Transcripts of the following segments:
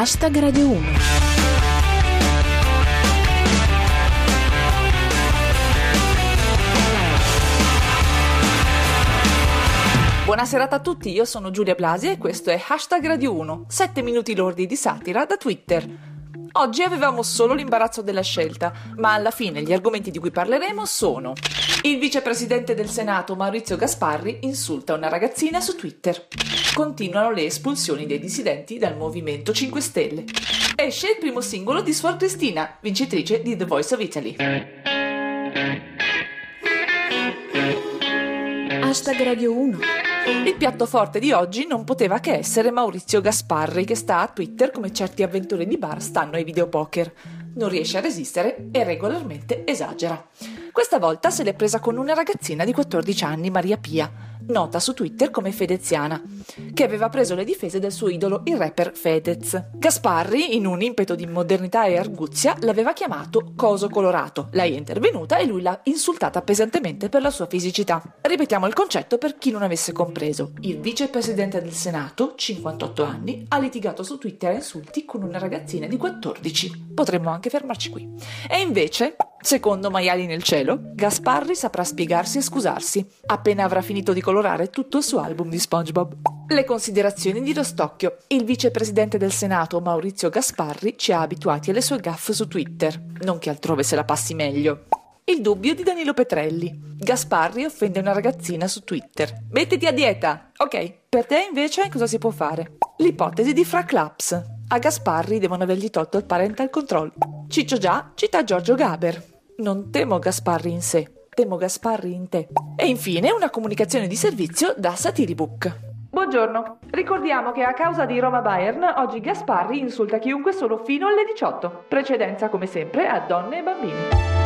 Hashtag Radio 1. Buona serata a tutti, io sono Giulia Blasi e questo è Hashtag Radio 1, 7 minuti lordi di satira da Twitter. Oggi avevamo solo l'imbarazzo della scelta, ma alla fine gli argomenti di cui parleremo sono il vicepresidente del Senato Maurizio Gasparri insulta una ragazzina su Twitter. Continuano le espulsioni dei dissidenti dal Movimento 5 Stelle. Esce il primo singolo di Suor Cristina, vincitrice di The Voice of Italy. Hashtag Radio 1. Il piatto forte di oggi non poteva che essere Maurizio Gasparri, che sta a Twitter come certi avventori di bar stanno ai videopoker. Non riesce a resistere e regolarmente esagera. Questa volta se l'è presa con una ragazzina di 14 anni, Maria Pia, nota su Twitter come Fedeziana, che aveva preso le difese del suo idolo, il rapper Fedez. Gasparri, in un impeto di modernità e arguzia, l'aveva chiamato Coso Colorato. Lei è intervenuta e lui l'ha insultata pesantemente per la sua fisicità. Ripetiamo il concetto per chi non avesse compreso. Il vicepresidente del Senato, 58 anni, ha litigato su Twitter a insulti con una ragazzina di 14. Potremmo anche fermarci qui. E invece, Secondo Maiali nel cielo, Gasparri saprà spiegarsi e scusarsi, appena avrà finito di colorare tutto il suo album di SpongeBob. Le considerazioni di Rostocchio. Il vicepresidente del Senato, Maurizio Gasparri, ci ha abituati alle sue gaffe su Twitter. Non che altrove se la passi meglio. Il dubbio di Danilo Petrelli. Gasparri offende una ragazzina su Twitter. Mettiti a dieta! Ok, per te invece cosa si può fare? L'ipotesi di Fra Claps. A Gasparri devono avergli tolto il parental control. Ciccio Già cita Giorgio Gaber. Non temo Gasparri in sé, temo Gasparri in te. E infine una comunicazione di servizio da Satiribook. Buongiorno, ricordiamo che a causa di Roma Bayern oggi Gasparri insulta chiunque solo fino alle 18. Precedenza come sempre a donne e bambini.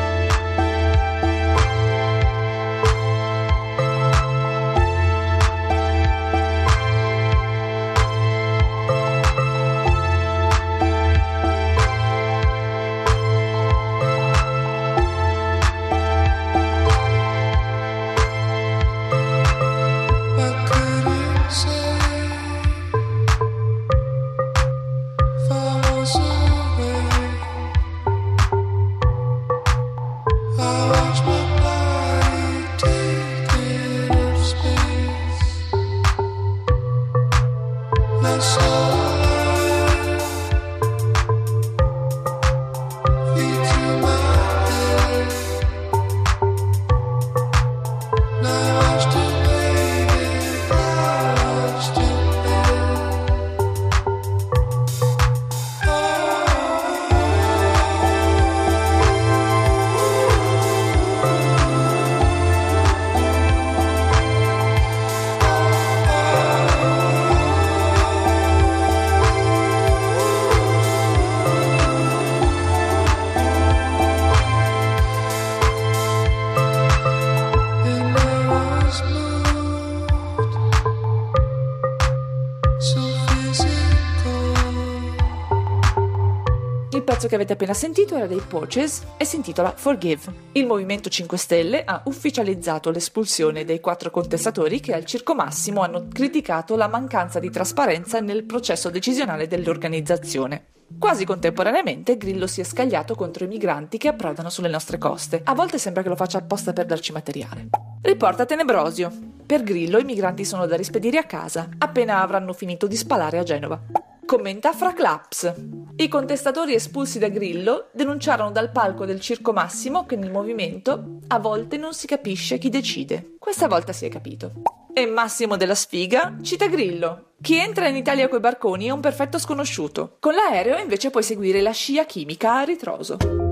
Pezzo che avete appena sentito era dei Porches e si intitola Forgive. Il Movimento 5 Stelle ha ufficializzato l'espulsione dei quattro contestatori che al Circo Massimo hanno criticato la mancanza di trasparenza nel processo decisionale dell'organizzazione. Quasi contemporaneamente Grillo si è scagliato contro i migranti che approdano sulle nostre coste. A volte sembra che lo faccia apposta per darci materiale. Riporta Tenebrosio. Per Grillo i migranti sono da rispedire a casa, appena avranno finito di spalare a Genova. Commenta Fra Claps. I contestatori espulsi da Grillo denunciarono dal palco del Circo Massimo che nel movimento a volte non si capisce chi decide. Questa volta si è capito. E Massimo della Sfiga cita Grillo. Chi entra in Italia coi barconi è un perfetto sconosciuto. Con l'aereo invece puoi seguire la scia chimica a ritroso.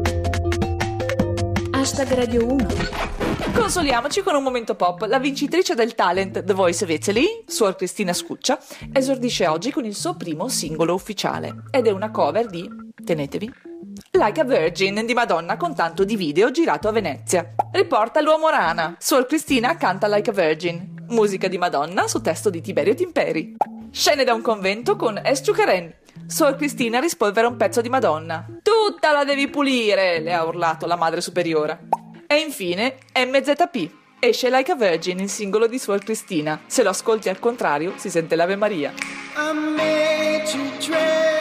Hashtag Radio 1. Consoliamoci con un momento pop. La vincitrice del talent The Voice of Italy, Suor Cristina Scuccia, esordisce oggi con il suo primo singolo ufficiale. Ed è una cover di, tenetevi, Like a Virgin di Madonna con tanto di video girato a Venezia. Riporta l'uomo rana. Suor Cristina canta Like a Virgin. Musica di Madonna su testo di Tiberio Timperi. Scene da un convento con Esciu Suor Cristina rispolvera un pezzo di Madonna. Tutta la devi pulire, le ha urlato la madre superiora. E infine MZP. Esce Like a Virgin, il singolo di Suor Cristina. Se lo ascolti al contrario, si sente l'Ave Maria. I made you dread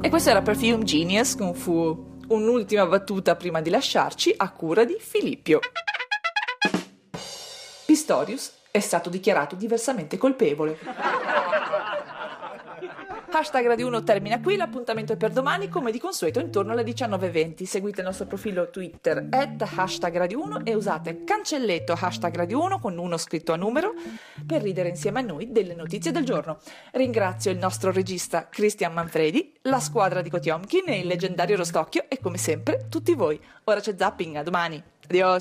E questo era Perfume Genius con fu un'ultima battuta prima di lasciarci a cura di Filippio. Pistorius è stato dichiarato diversamente colpevole. Hashtag Radio 1 termina qui, l'appuntamento è per domani come di consueto intorno alle 19.20. Seguite il nostro profilo Twitter at hashtag Radio 1 e usate cancelletto hashtag Radio 1 con uno scritto a numero per ridere insieme a noi delle notizie del giorno. Ringrazio il nostro regista Cristian Manfredi, la squadra di Kotiomkin e il leggendario Rostocchio e come sempre tutti voi. Ora c'è zapping, a domani. Adios!